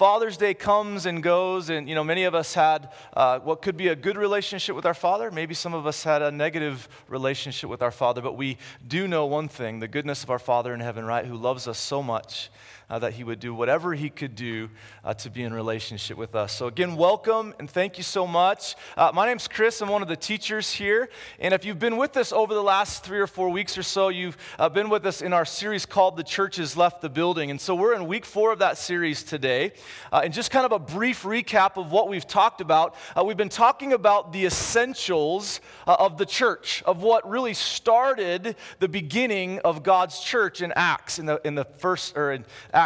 Father's Day comes and goes, and you know, many of us had uh, what could be a good relationship with our Father. Maybe some of us had a negative relationship with our Father, but we do know one thing the goodness of our Father in heaven, right? Who loves us so much uh, that he would do whatever he could do uh, to be in relationship with us. So, again, welcome and thank you so much. Uh, my name's Chris. I'm one of the teachers here. And if you've been with us over the last three or four weeks or so, you've uh, been with us in our series called The Church Has Left the Building. And so, we're in week four of that series today. Uh, and just kind of a brief recap of what we've talked about. Uh, we've been talking about the essentials of the church, of what really started the beginning of God's church in Acts, in the, in the first, or in Acts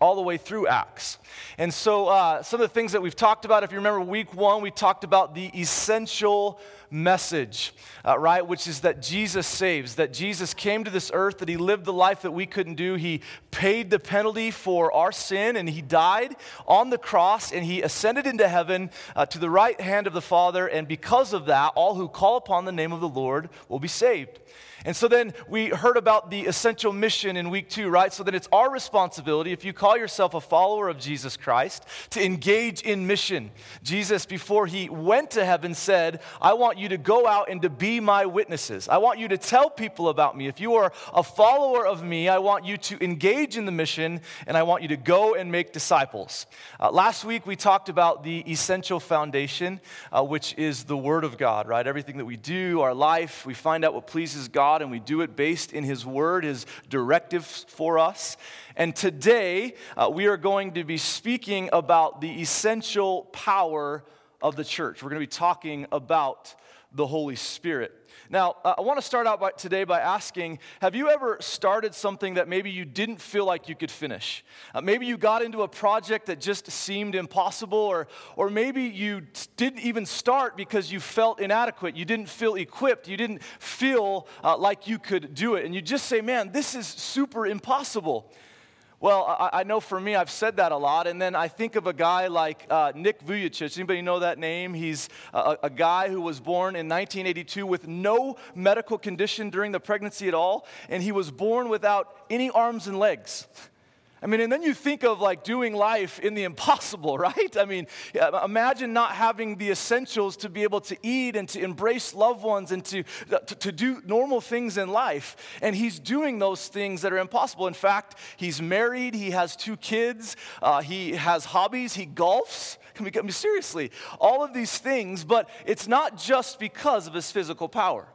all the way through Acts. And so, uh, some of the things that we've talked about, if you remember week one, we talked about the essential message, uh, right? Which is that Jesus saves, that Jesus came to this earth, that he lived the life that we couldn't do. He paid the penalty for our sin, and he died on the cross, and he ascended into heaven uh, to the right hand of the Father. And because of that, all who call upon the name of the Lord will be saved. And so then we heard about the essential mission in week two, right? So then it's our responsibility, if you call yourself a follower of Jesus Christ, to engage in mission. Jesus, before he went to heaven, said, I want you to go out and to be my witnesses. I want you to tell people about me. If you are a follower of me, I want you to engage in the mission and I want you to go and make disciples. Uh, last week we talked about the essential foundation, uh, which is the Word of God, right? Everything that we do, our life, we find out what pleases God God and we do it based in His Word, His directives for us. And today uh, we are going to be speaking about the essential power of the church. We're going to be talking about the Holy Spirit. Now, I want to start out by, today by asking Have you ever started something that maybe you didn't feel like you could finish? Uh, maybe you got into a project that just seemed impossible, or, or maybe you didn't even start because you felt inadequate. You didn't feel equipped. You didn't feel uh, like you could do it. And you just say, Man, this is super impossible. Well, I, I, know for me, I've said that a lot, and then I think of a guy like uh, Nick Vujicic. Anybody know that name? He's a, a, guy who was born in 1982 with no medical condition during the pregnancy at all, and he was born without any arms and legs. I mean, and then you think of like doing life in the impossible, right? I mean, imagine not having the essentials to be able to eat and to embrace loved ones and to, to, to, do normal things in life. And he's doing those things that are impossible. In fact, he's married, he has two kids, uh, he has hobbies, he golfs. I mean, seriously, all of these things, but it's not just because of his physical power.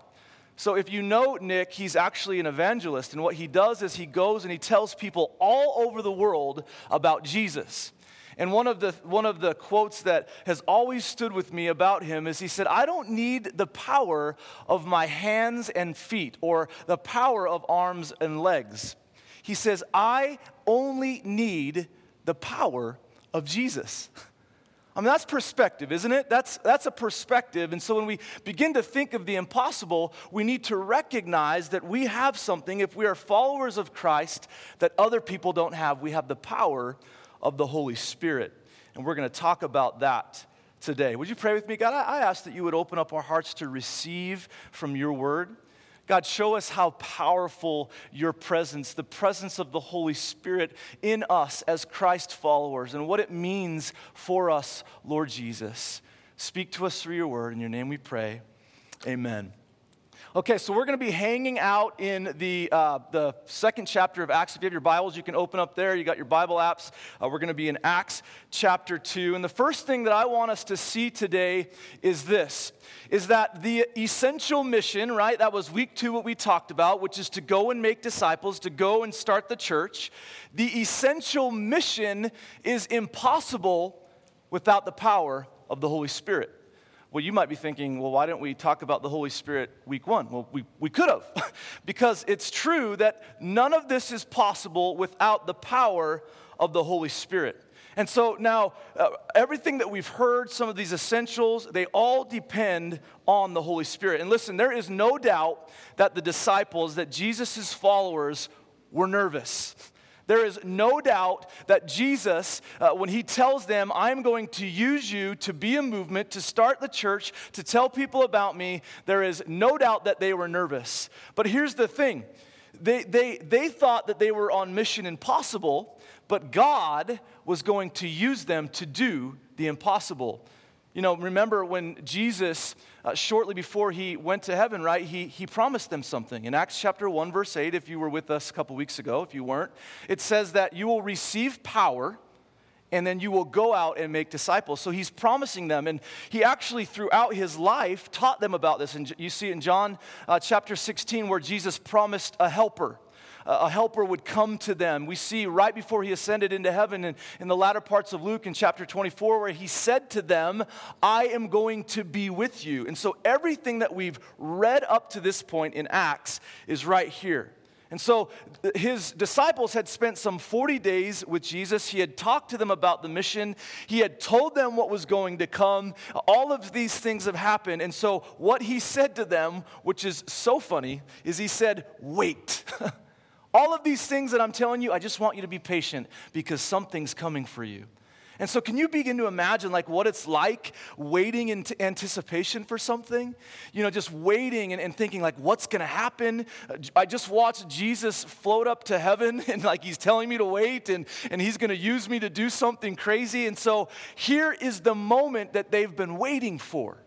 So, if you know Nick, he's actually an evangelist. And what he does is he goes and he tells people all over the world about Jesus. And one of, the, one of the quotes that has always stood with me about him is he said, I don't need the power of my hands and feet or the power of arms and legs. He says, I only need the power of Jesus. I mean, that's perspective, isn't it? That's, that's a perspective. And so when we begin to think of the impossible, we need to recognize that we have something, if we are followers of Christ, that other people don't have. We have the power of the Holy Spirit. And we're going to talk about that today. Would you pray with me? God, I, ask that you would open up our hearts to receive from your word. God, show us how powerful your presence, the presence of the Holy Spirit in us as Christ followers, and what it means for us, Lord Jesus. Speak to us through your word. In your name we pray. Amen. Okay, so we're going to be hanging out in the, uh, the second chapter of Acts. If you have your Bibles, you can open up there. You got your Bible apps. Uh, we're going to be in Acts chapter 2. And the first thing that I want us to see today is this is that the essential mission, right? That was week two, what we talked about, which is to go and make disciples, to go and start the church. The essential mission is impossible without the power of the Holy Spirit. Well, you might be thinking, well, why didn't we talk about the Holy Spirit week one? Well, we, we could have, because it's true that none of this is possible without the power of the Holy Spirit. And so now, uh, everything that we've heard, some of these essentials, they all depend on the Holy Spirit. And listen, there is no doubt that the disciples, that Jesus' followers, were nervous. There is no doubt that Jesus, uh, when he tells them, I'm going to use you to be a movement, to start the church, to tell people about me, there is no doubt that they were nervous. But here's the thing they, they, they thought that they were on mission impossible but God was going to use them to do the impossible. You know, remember when Jesus, uh, shortly before he went to heaven, right, he, he promised them something. In Acts chapter 1, verse 8, if you were with us a couple weeks ago, if you weren't, it says that you will receive power and then you will go out and make disciples. So he's promising them, and he actually, throughout his life, taught them about this. And you see in John uh, chapter 16 where Jesus promised a helper a helper would come to them. We see right before he ascended into heaven in, in the latter parts of Luke in chapter 24, where he said to them, I am going to be with you. And so everything that we've read up to this point in Acts is right here. And so his disciples had spent some 40 days with Jesus. He had talked to them about the mission. He had told them what was going to come. All of these things have happened. And so what he said to them, which is so funny, is he said, Wait. All of these things that I'm telling you, I just want you to be patient because something's coming for you. And so, can you begin to imagine like what it's like waiting in t- anticipation for something? You know, just waiting and, and thinking like, what's going to happen? Uh, I just watched Jesus float up to heaven, and like he's telling me to wait, and and he's going to use me to do something crazy. And so, here is the moment that they've been waiting for.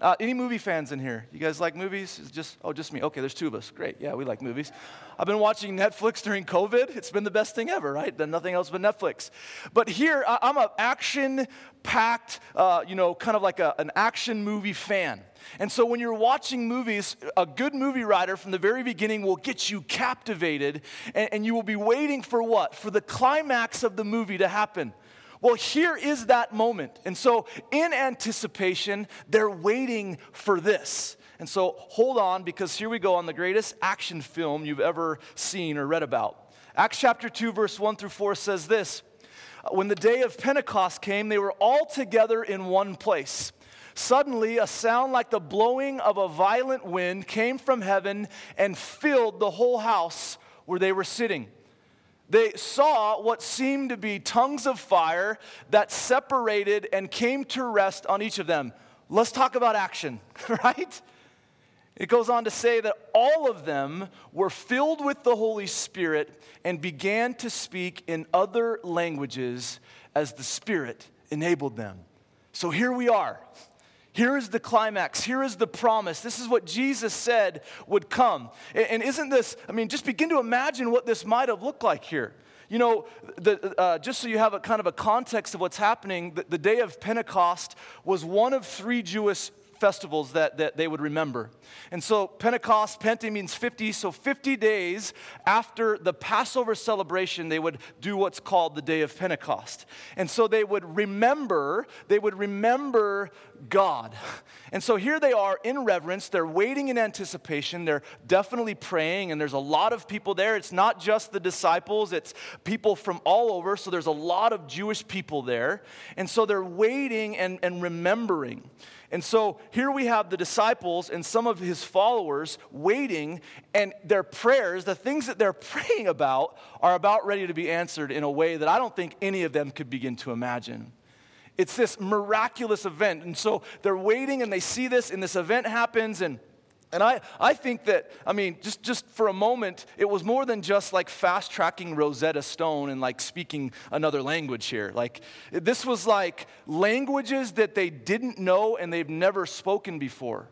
Uh, any movie fans in here? You guys like movies? It's just oh, just me. Okay, there's two of us. Great. Yeah, we like movies. I've been watching Netflix during COVID. It's been the best thing ever, right? Then nothing else but Netflix. But here, I'm an action-packed, uh, you know, kind of like a, an action movie fan. And so when you're watching movies, a good movie writer from the very beginning will get you captivated, and, and you will be waiting for what? For the climax of the movie to happen. Well, here is that moment. And so, in anticipation, they're waiting for this. And so, hold on because here we go on the greatest action film you've ever seen or read about. Acts chapter 2, verse 1 through 4 says this When the day of Pentecost came, they were all together in one place. Suddenly, a sound like the blowing of a violent wind came from heaven and filled the whole house where they were sitting they saw what seemed to be tongues of fire that separated and came to rest on each of them. Let's talk about action, right? It goes on to say that all of them were filled with the Holy Spirit and began to speak in other languages as the Spirit enabled them. So here we are. Here is the climax. Here is the promise. This is what Jesus said would come. And isn't this, I mean, just begin to imagine what this might have looked like here. You know, the, uh, just so you have a kind of a context of what's happening, the, the day of Pentecost was one of three Jewish festivals that, that they would remember. And so Pentecost, Pente means 50, so 50 days after the Passover celebration, they would do what's called the day of Pentecost. And so they would remember, they would remember God. And so here they are in reverence, they're waiting in anticipation, they're definitely praying, and there's a lot of people there. It's not just the disciples, it's people from all over, so there's a lot of Jewish people there. And so they're waiting and, and remembering. And so here we have the disciples and some of his followers waiting, and their prayers, the things that they're praying about, are about ready to be answered in a way that I don't think any of them could begin to imagine. It's this miraculous event. And so they're waiting and they see this, and this event happens, and and I, I think that, I mean, just, just for a moment, it was more than just like fast tracking Rosetta Stone and like speaking another language here. Like, this was like languages that they didn't know and they've never spoken before.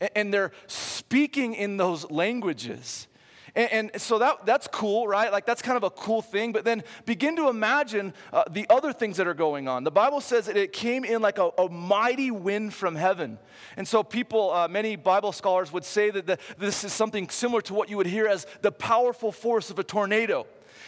And, and they're speaking in those languages. And, and, so that, that's cool, right? Like that's kind of a cool thing. But then begin to imagine uh, the other things that are going on. The Bible says that it came in like a, a mighty wind from heaven. And so people, uh, many Bible scholars would say that the, this is something similar to what you would hear as the powerful force of a tornado.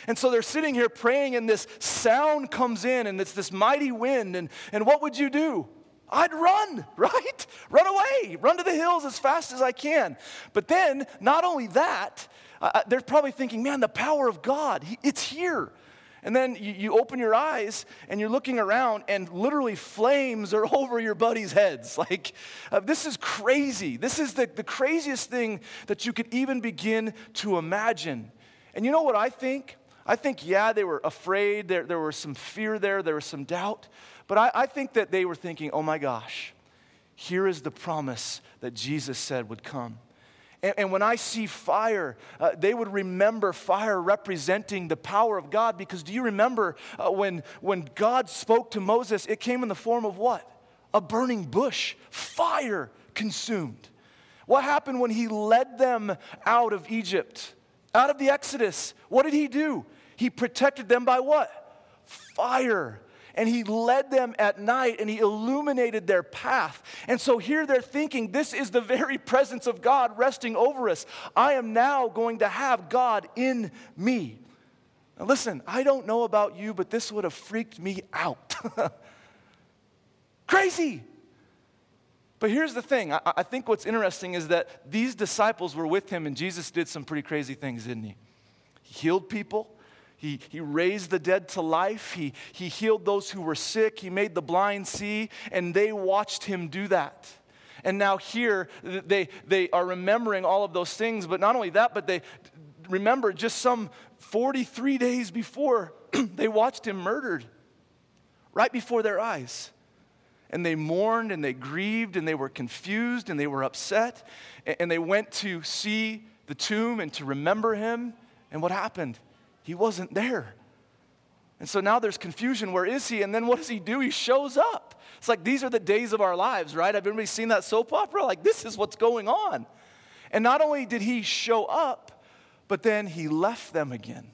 And so they're sitting here praying, and this sound comes in, and it's this mighty wind. And, and what would you do? I'd run, right? Run away, run to the hills as fast as I can. But then, not only that, uh, they're probably thinking, man, the power of God, it's here. And then you, you, open your eyes and you're looking around, and literally flames are over your buddies' heads. Like, uh, this is crazy. This is the, the craziest thing that you could even begin to imagine. And you know what I think? I think, yeah, they were afraid. There, there was some fear there, there was some doubt. But I, I think that they were thinking, oh my gosh, here is the promise that Jesus said would come. And, and when I see fire, uh, they would remember fire representing the power of God. Because do you remember uh, when, when God spoke to Moses, it came in the form of what? A burning bush, fire consumed. What happened when he led them out of Egypt, out of the Exodus? What did he do? He protected them by what? Fire and he led them at night and he illuminated their path. And so here they're thinking, this is the very presence of God resting over us. I am now going to have God in me. Now listen, I don't know about you, but this would have freaked me out. Crazy. But here's the thing I, I, think what's interesting is that these disciples were with him, and Jesus did some pretty crazy things, didn't he? He healed people, he, he raised the dead to life. He, he healed those who were sick. He made the blind see, and they watched him do that. And now, here, they, they are remembering all of those things, but not only that, but they remember just some 43 days before they watched him murdered right before their eyes. And they mourned and they grieved and they were confused and they were upset. And they went to see the tomb and to remember him. And what happened? He wasn't there. And so now there's confusion. Where is he? And then what does he do? He shows up. It's like these are the days of our lives, right? Have anybody seen that soap opera? Like, this is what's going on. And not only did he show up, but then he left them again.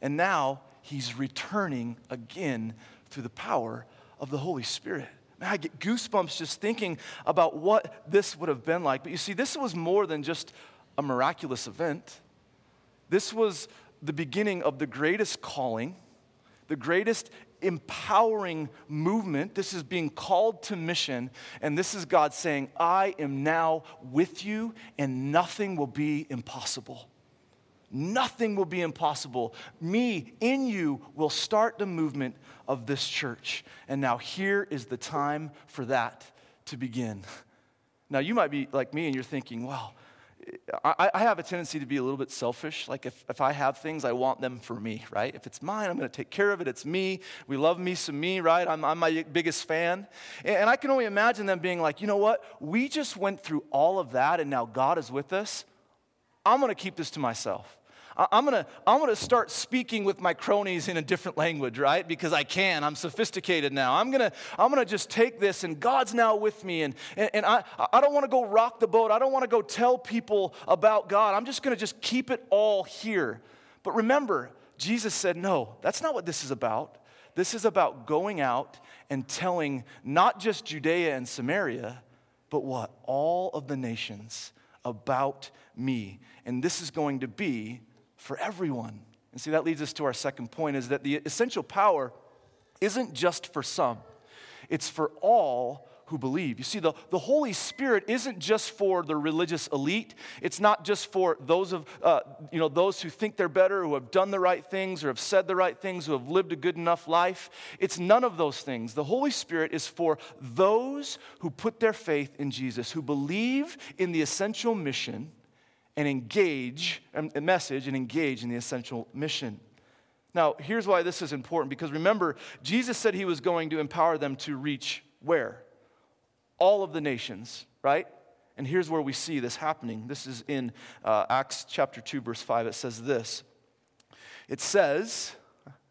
And now he's returning again through the power of the Holy Spirit. Man, I get goosebumps just thinking about what this would have been like. But you see, this was more than just a miraculous event. This was the beginning of the greatest calling, the greatest empowering movement. This is being called to mission, and this is God saying, I am now with you, and nothing will be impossible. Nothing will be impossible. Me in you will start the movement of this church. And now here is the time for that to begin. Now, you might be like me and you're thinking, well, I, I, have a tendency to be a little bit selfish. Like, if, if I have things, I want them for me, right? If it's mine, I'm going to take care of it. It's me. We love me some me, right? I'm, I'm my biggest fan. And, and I can only imagine them being like, you know what? We just went through all of that, and now God is with us. I'm going to keep this to myself. I'm gonna, I'm gonna start speaking with my cronies in a different language, right? Because I can. I'm sophisticated now. I'm gonna, I'm gonna just take this, and God's now with me. And, and, and I, I don't wanna go rock the boat. I don't wanna go tell people about God. I'm just gonna just keep it all here. But remember, Jesus said, no, that's not what this is about. This is about going out and telling not just Judea and Samaria, but what? All of the nations about me. And this is going to be for everyone. And see, that leads us to our second point is that the essential power isn't just for some, it's for all who believe. You see, the, the Holy Spirit isn't just for the religious elite. It's not just for those of uh, you know those who think they're better, who have done the right things, or have said the right things, who have lived a good enough life. It's none of those things. The Holy Spirit is for those who put their faith in Jesus, who believe in the essential mission and engage, a message and engage in the essential mission. Now, here's why this is important because remember, Jesus said he was going to empower them to reach where? All of the nations, right? And here's where we see this happening. This is in uh, Acts chapter 2, verse 5. It says this It says,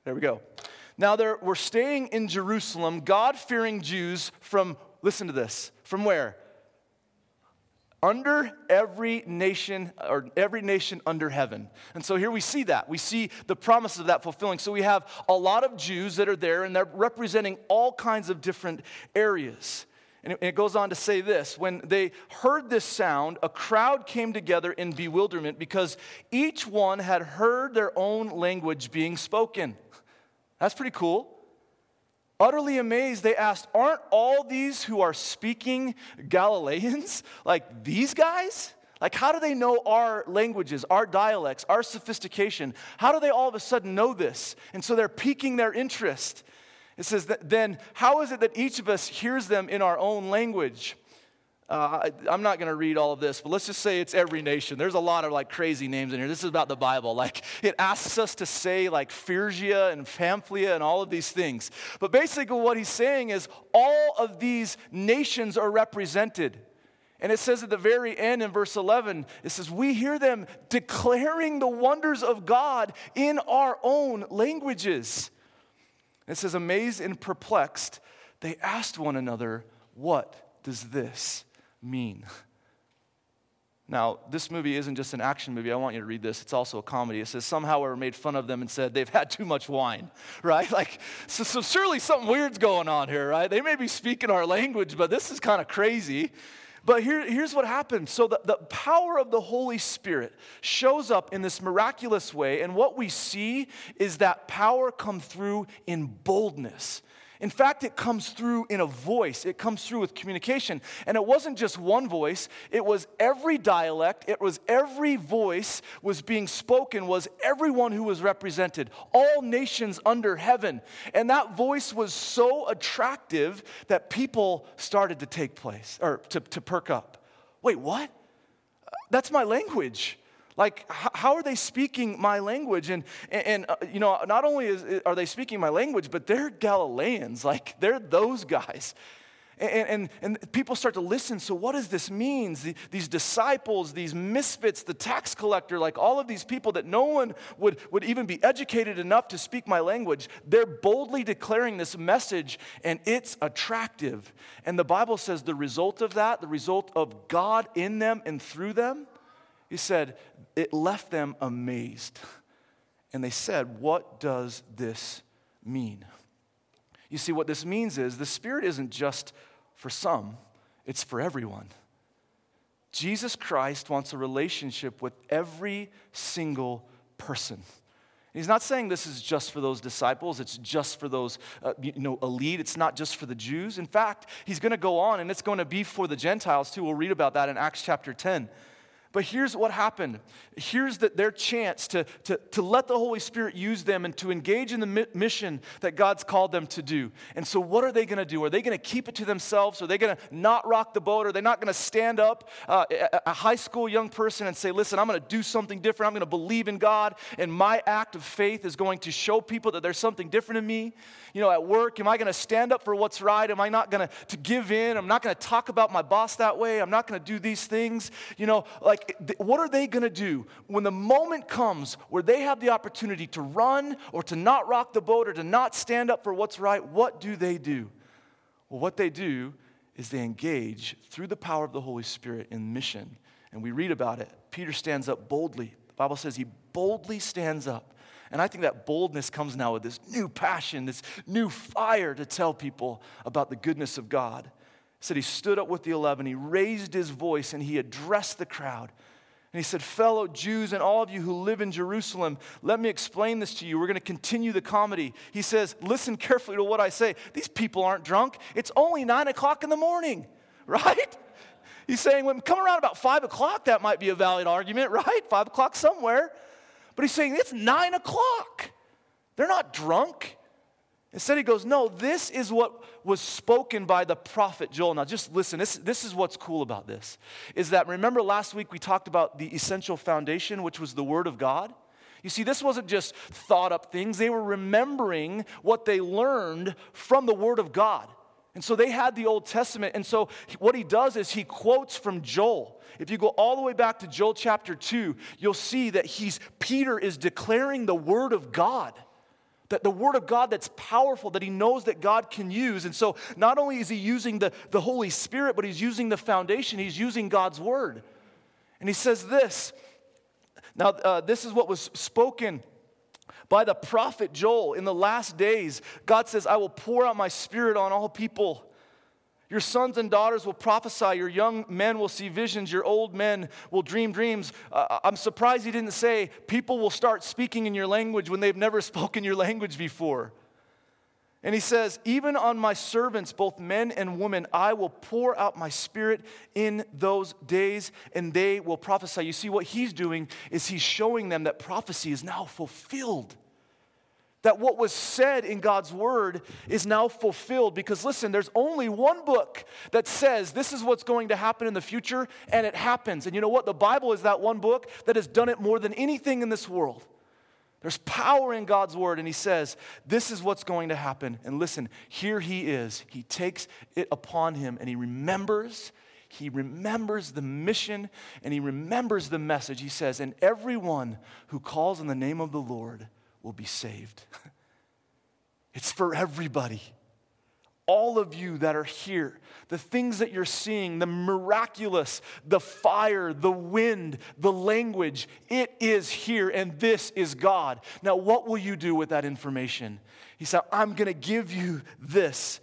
there we go. Now, there were staying in Jerusalem God fearing Jews from, listen to this, from where? Under every nation or every nation under heaven. And so here we see that. We see the promise of that fulfilling. So we have a lot of Jews that are there and they're representing all kinds of different areas. And it goes on to say this when they heard this sound, a crowd came together in bewilderment because each one had heard their own language being spoken. That's pretty cool. Utterly amazed, they asked, Aren't all these who are speaking Galileans? Like these guys? Like, how do they know our languages, our dialects, our sophistication? How do they all of a sudden know this? And so they're piquing their interest. It says, that, Then how is it that each of us hears them in our own language? Uh, I, am not going to read all of this, but let's just say it's every nation. There's a lot of like crazy names in here. This is about the Bible. Like it asks us to say like Phrygia and Pamphylia and all of these things. But basically, what he's saying is all of these nations are represented. And it says at the very end in verse 11, it says, We hear them declaring the wonders of God in our own languages. It says, Amazed and perplexed, they asked one another, What does this mean? Now, this movie isn't just an action movie. I want you to read this. It's also a comedy. It says, somehow we made fun of them and said they've had too much wine, right? Like, so, so surely something weird's going on here, right? They may be speaking our language, but this is kind of crazy. But here, here's what happens. So, the, the power of the Holy Spirit shows up in this miraculous way, and what we see is that power come through in boldness. In fact, it comes through in a voice, it comes through with communication. And it wasn't just one voice, it was every dialect, it was every voice was being spoken, was everyone who was represented, all nations under heaven. And that voice was so attractive that people started to take place or to, to perk up. Wait, what? That's my language. Like, how are they speaking my language? And, and, uh, you know, not only is, are they speaking my language, but they're Galileans. Like, they're those guys. And, and, and people start to listen. So, what does this mean? The, these disciples, these misfits, the tax collector, like all of these people that no one would, would even be educated enough to speak my language, they're boldly declaring this message, and it's attractive. And the Bible says the result of that, the result of God in them and through them, he said, it left them amazed. And they said, What does this mean? You see, what this means is the Spirit isn't just for some, it's for everyone. Jesus Christ wants a relationship with every single person. He's not saying this is just for those disciples, it's just for those, uh, you know, elite, it's not just for the Jews. In fact, he's going to go on and it's going to be for the Gentiles too. We'll read about that in Acts chapter 10. But here's what happened. Here's the, their chance to, to, to let the Holy Spirit use them and to engage in the mi- mission that God's called them to do. And so, what are they going to do? Are they going to keep it to themselves? Are they going to not rock the boat? Are they not going to stand up, uh, a, high school young person, and say, Listen, I'm going to do something different. I'm going to believe in God, and my act of faith is going to show people that there's something different in me? You know, at work, am I going to stand up for what's right? Am I not going to give in? I'm not going to talk about my boss that way. I'm not going to do these things. You know, like, what are they going to do when the moment comes where they have the opportunity to run or to not rock the boat or to not stand up for what's right? What do they do? Well, what they do is they engage through the power of the Holy Spirit in mission. And we read about it. Peter stands up boldly. The Bible says he boldly stands up. And I think that boldness comes now with this new passion, this new fire to tell people about the goodness of God. Said he stood up with the eleven, he raised his voice, and he addressed the crowd. And he said, Fellow Jews and all of you who live in Jerusalem, let me explain this to you. We're going to continue the comedy. He says, Listen carefully to what I say. These people aren't drunk. It's only nine o'clock in the morning, right? He's saying, when come around about five o'clock, that might be a valid argument, right? Five o'clock somewhere. But he's saying, It's nine o'clock. They're not drunk. Instead, he goes, No, this is what was spoken by the prophet Joel. Now, just listen. This, this is what's cool about this. Is that, remember last week we talked about the essential foundation, which was the Word of God? You see, this wasn't just thought up things, they were remembering what they learned from the Word of God. And so they had the Old Testament. And so what he does is he quotes from Joel. If you go all the way back to Joel chapter 2, you'll see that he's Peter is declaring the word of God. That the Word of God that's powerful, that he knows that God can use. And so not only is he using the, the Holy Spirit, but he's using the foundation, he's using God's Word. And he says this. Now, uh, this is what was spoken by the prophet Joel in the last days. God says, I will pour out my Spirit on all people. Your sons and daughters will prophesy. Your young men will see visions. Your old men will dream dreams. Uh, I'm surprised he didn't say people will start speaking in your language when they've never spoken your language before. And he says, Even on my servants, both men and women, I will pour out my spirit in those days, and they will prophesy. You see, what he's doing is he's showing them that prophecy is now fulfilled that what was said in God's word is now fulfilled. Because listen, there's only one book that says this is what's going to happen in the future, and it happens. And you know what? The Bible is that one book that has done it more than anything in this world. There's power in God's word, and He says, This is what's going to happen. And listen, here He is. He takes it upon Him and He remembers, he remembers the mission and he remembers the message. He says, And everyone who calls on the name of the Lord will be saved. it's for everybody. All of you that are here, the things that you're seeing, the miraculous, the fire, the wind, the language, it is here and this is God. Now, what will you do with that information? He said, I'm going to give you this.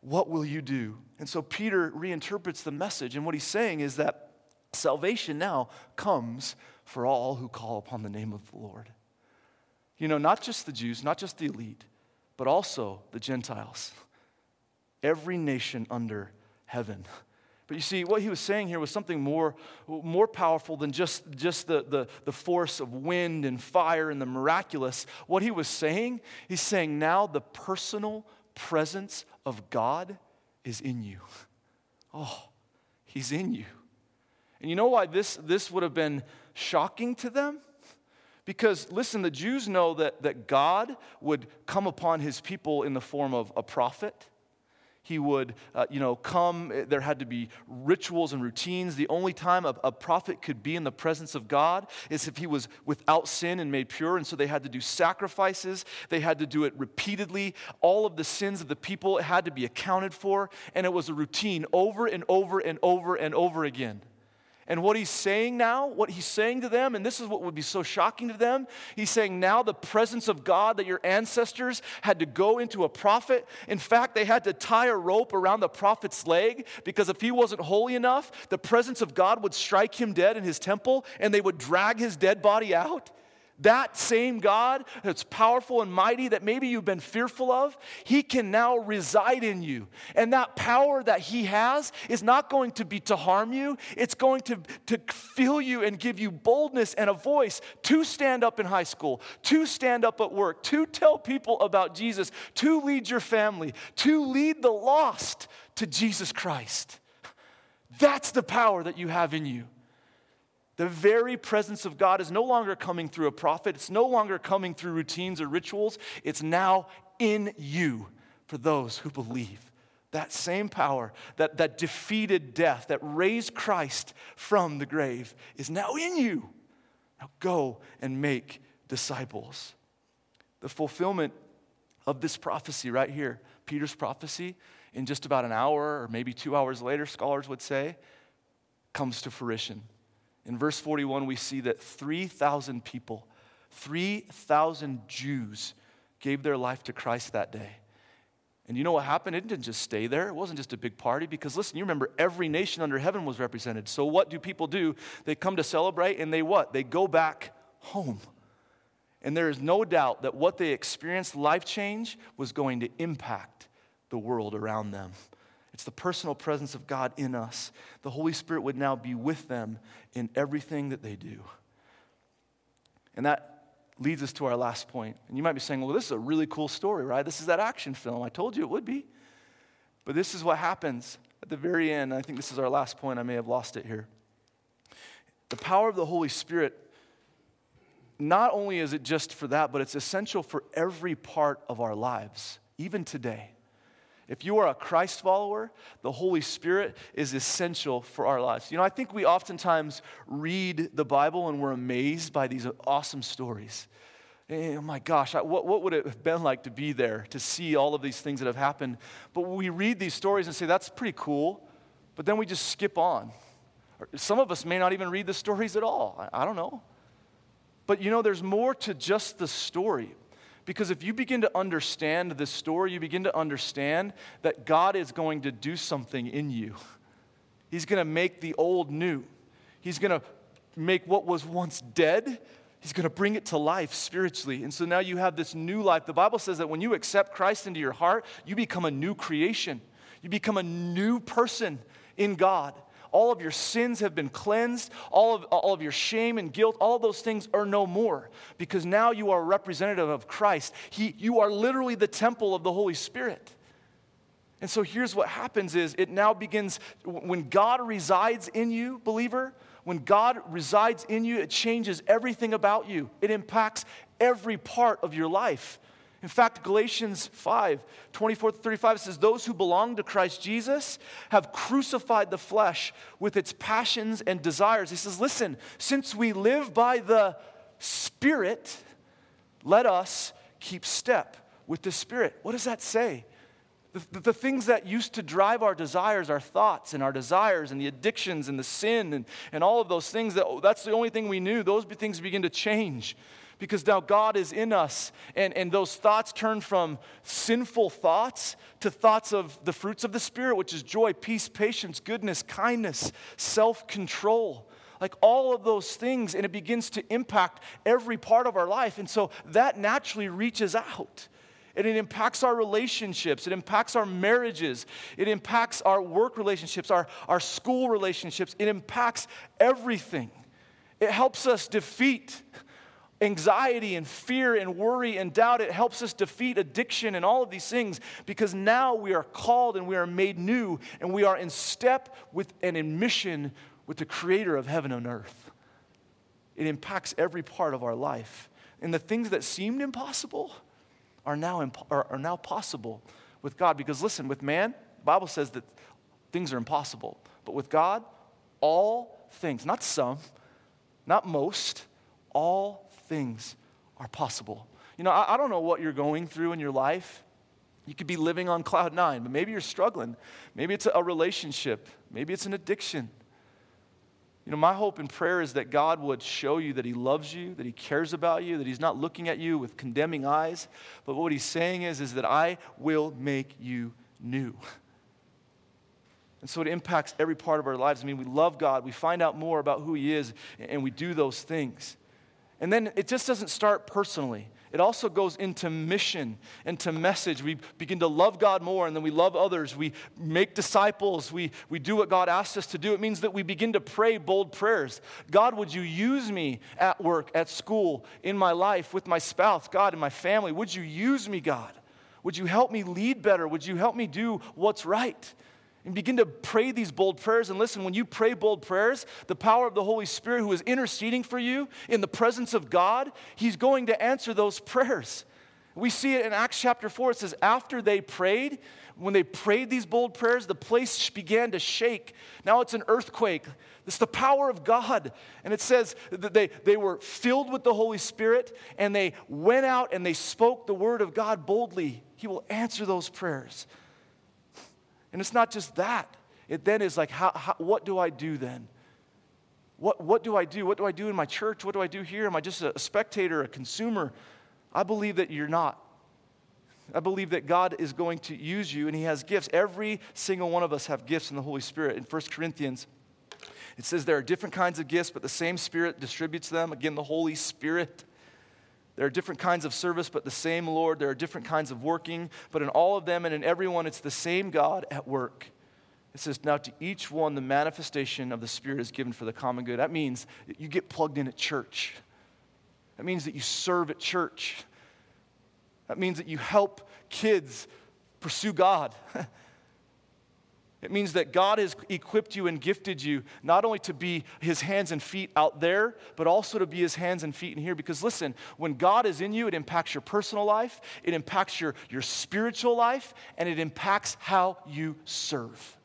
What will you do? And so Peter reinterprets the message, and what he's saying is that salvation now comes for all who call upon the name of the Lord. You know, not just the Jews, not just the elite, but also the Gentiles. Every nation under heaven. But you see, what he was saying here was something more, more powerful than just, just the, the, the force of wind and fire and the miraculous. What he was saying, he's saying now the personal presence of God is in you. Oh, he's in you. And you know why this, this would have been shocking to them? Because, listen, the Jews know that, that God would come upon his people in the form of a prophet he would, uh, you know, come. There had to be rituals and routines. The only time a, a, prophet could be in the presence of God is if he was without sin and made pure. And so they had to do sacrifices. They had to do it repeatedly. All of the sins of the people had to be accounted for. And it was a routine over and over and over and over again. And what he's saying now, what he's saying to them, and this is what would be so shocking to them, he's saying now the presence of God that your ancestors had to go into a prophet. In fact, they had to tie a rope around the prophet's leg because if he wasn't holy enough, the presence of God would strike him dead in his temple and they would drag his dead body out. That same God that's powerful and mighty that maybe you've been fearful of, He can now reside in you. And that power that He has is not going to be to harm you, it's going to, to fill you and give you boldness and a voice to stand up in high school, to stand up at work, to tell people about Jesus, to lead your family, to lead the lost to Jesus Christ. That's the power that you have in you. The very presence of God is no longer coming through a prophet, it's no longer coming through routines or rituals. It's now in you for those who believe. That same power that, that defeated death, that raised Christ from the grave, is now in you. Now go and make disciples. The fulfillment of this prophecy right here, Peter's prophecy, in just about an hour or maybe two hours later, scholars would say, comes to fruition. In verse 41, we see that 3,000 people, 3,000 Jews gave their life to Christ that day. And you know what happened? It didn't just stay there. It wasn't just a big party because listen, you remember every nation under heaven was represented. So what do people do? They come to celebrate and they what? They go back home. And there is no doubt that what they experienced, life change, was going to impact the world around them. It's the personal presence of God in us. The Holy Spirit would now be with them in everything that they do. And that leads us to our last point. And you might be saying, well, this is a really cool story, right? This is that action film. I told you it would be. But this is what happens at the very end. I think this is our last point. I may have lost it here. The power of the Holy Spirit, not only is it just for that, but it's essential for every part of our lives, even today. If you are a Christ follower, the Holy Spirit is essential for our lives. You know, I think we oftentimes read the Bible and we're amazed by these awesome stories. oh my gosh, what, what would it have been like to be there, to see all of these things that have happened? But we read these stories and say, that's pretty cool, but then we just skip on. Some of us may not even read the stories at all. I don't know. But you know, there's more to just the story. Because if you begin to understand this story, you begin to understand that God is going to do something in you. He's going to make the old new. He's going to make what was once dead, He's going to bring it to life spiritually. And so now you have this new life. The Bible says that when you accept Christ into your heart, you become a new creation, you become a new person in God. All of your sins have been cleansed. All of, all of your shame and guilt, all those things are no more because now you are a representative of Christ. He, you are literally the temple of the Holy Spirit. And so here's what happens is it now begins when God resides in you, believer, when God resides in you, it changes everything about you. It impacts every part of your life. In fact, Galatians 5 24 to 35 says, Those who belong to Christ Jesus have crucified the flesh with its passions and desires. He says, Listen, since we live by the Spirit, let us keep step with the Spirit. What does that say? The, the, things that used to drive our desires, our thoughts and our desires and the addictions and the sin and, and all of those things, that, oh, that's the only thing we knew. Those things begin to change because now God is in us. And, and those thoughts turn from sinful thoughts to thoughts of the fruits of the Spirit, which is joy, peace, patience, goodness, kindness, self control. Like all of those things, and it begins to impact every part of our life. And so that naturally reaches out. And it impacts our relationships. It impacts our marriages. It impacts our work relationships, our, our school relationships. It impacts everything. It helps us defeat anxiety and fear and worry and doubt. It helps us defeat addiction and all of these things because now we are called and we are made new and we are in step with and in mission with the creator of heaven and earth. It impacts every part of our life. And the things that seemed impossible, are now, imp- are, are now possible with God. Because listen, with man, the Bible says that things are impossible. But with God, all things, not some, not most, all things are possible. You know, I, I don't know what you're going through in your life. You could be living on cloud nine, but maybe you're struggling. Maybe it's a relationship. Maybe it's an addiction. You know, my hope and prayer is that God would show you that He loves you, that He cares about you, that He's not looking at you with condemning eyes, but what He's saying is, is that I will make you new. And so it impacts every part of our lives. I mean, we love God, we find out more about who He is, and we do those things. And then it just doesn't start personally it also goes into mission and to message. We begin to love God more and then we love others. We make disciples. We, we do what God asks us to do. It means that we begin to pray bold prayers. God, would you use me at work, at school, in my life, with my spouse, God, in my family? Would you use me, God? Would you help me lead better? Would you help me do what's right? And begin to pray these bold prayers. And listen, when you pray bold prayers, the power of the Holy Spirit who is interceding for you in the presence of God, He's going to answer those prayers. We see it in Acts chapter 4. It says, after they prayed, when they prayed these bold prayers, the place began to shake. Now it's an earthquake. It's the power of God. And it says that they, they were filled with the Holy Spirit and they went out and they spoke the word of God boldly. He will answer those prayers. And it's not just that. It then is like, how, how, what do I do then? What, what do I do? What do I do in my church? What do I do here? Am I just a, spectator, a consumer? I believe that you're not. I believe that God is going to use you and He has gifts. Every single one of us have gifts in the Holy Spirit. In 1 Corinthians, it says there are different kinds of gifts, but the same Spirit distributes them. Again, the Holy Spirit. There are different kinds of service, but the same Lord. There are different kinds of working, but in all of them and in everyone, it's the same God at work. It says, Now to each one, the manifestation of the Spirit is given for the common good. That means that you get plugged in at church. That means that you serve at church. That means that you help kids pursue God. It means that God has equipped you and gifted you not only to be his hands and feet out there, but also to be his hands and feet in here. Because listen, when God is in you, it impacts your personal life, it impacts your, your spiritual life, and it impacts how you serve.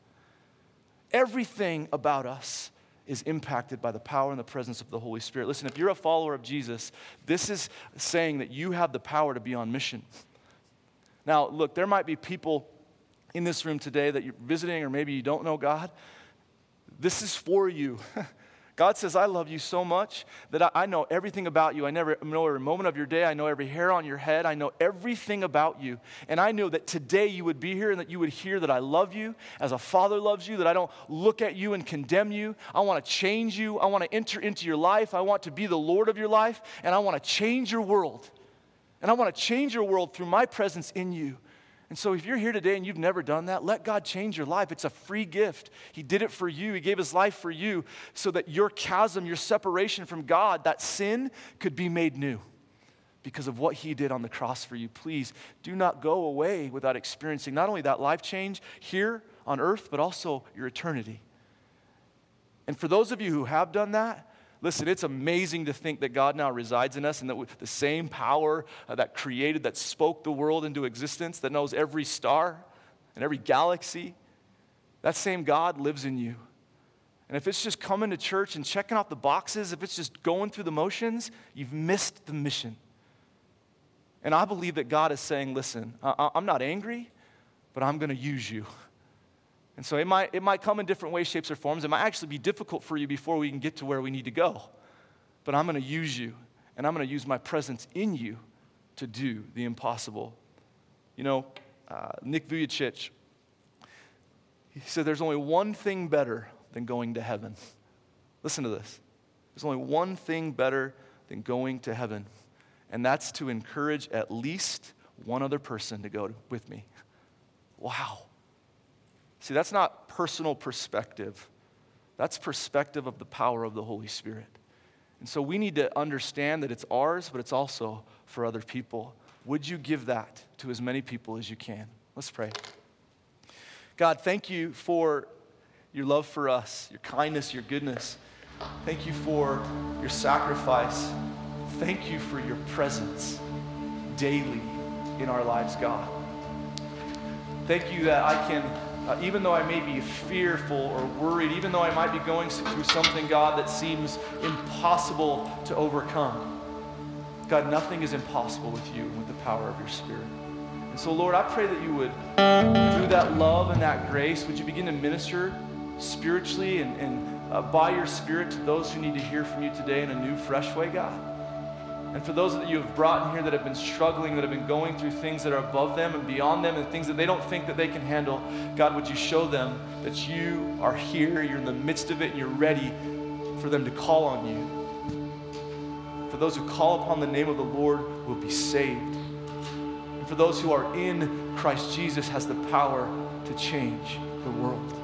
Everything about us is impacted by the power and the presence of the Holy Spirit. Listen, if you're a follower of Jesus, this is saying that you have the power to be on mission. Now, look, there might be people in this room today that you're visiting or maybe you don't know God, this is for you. God says, I love you so much that I, I, know everything about you. I never know every moment of your day. I know every hair on your head. I know everything about you. And I know that today you would be here and that you would hear that I love you as a father loves you, that I don't look at you and condemn you. I want to change you. I want to enter into your life. I want to be the Lord of your life. And I want to change your world. And I want to change your world through my presence in you. And so, if you're here today and you've never done that, let God change your life. It's a free gift. He did it for you, He gave His life for you so that your chasm, your separation from God, that sin could be made new because of what He did on the cross for you. Please do not go away without experiencing not only that life change here on earth, but also your eternity. And for those of you who have done that, Listen, it's amazing to think that God now resides in us and that the same power uh, that created, that spoke the world into existence, that knows every star and every galaxy, that same God lives in you. And if it's just coming to church and checking off the boxes, if it's just going through the motions, you've missed the mission. And I believe that God is saying, listen, I'm not angry, but I'm going to use you. And so it might, it might come in different ways, shapes, or forms. It might actually be difficult for you before we can get to where we need to go. But I'm going to use you, and I'm going to use my presence in you to do the impossible. You know, uh, Nick Vujicic, he said there's only one thing better than going to heaven. Listen to this. There's only one thing better than going to heaven, and that's to encourage at least one other person to go with me. Wow. See, that's not personal perspective, that's perspective of the power of the Holy Spirit. And so we need to understand that it's ours, but it's also for other people. Would you give that to as many people as you can? Let's pray. God, thank you for your love for us, your kindness, your goodness. Thank you for your sacrifice. Thank you for your presence daily in our lives, God. Thank you that I can, uh, even though I may be fearful or worried, even though I might be going through something, God, that seems impossible to overcome, God, nothing is impossible with you and with the power of your Spirit. And so, Lord, I pray that you would, through that love and that grace, would you begin to minister spiritually and, and uh, by your Spirit to those who need to hear from you today in a new, fresh way, God. And for those that you have brought in here that have been struggling, that have been going through things that are above them and beyond them and things that they don't think that they can handle, God, would you show them that you are here, you're in the midst of it, and you're ready for them to call on you. For those who call upon the name of the Lord will be saved. And for those who are in Christ Jesus has the power to change the world.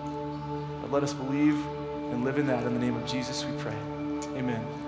But let us believe and live in that. In the name of Jesus, we pray. Amen.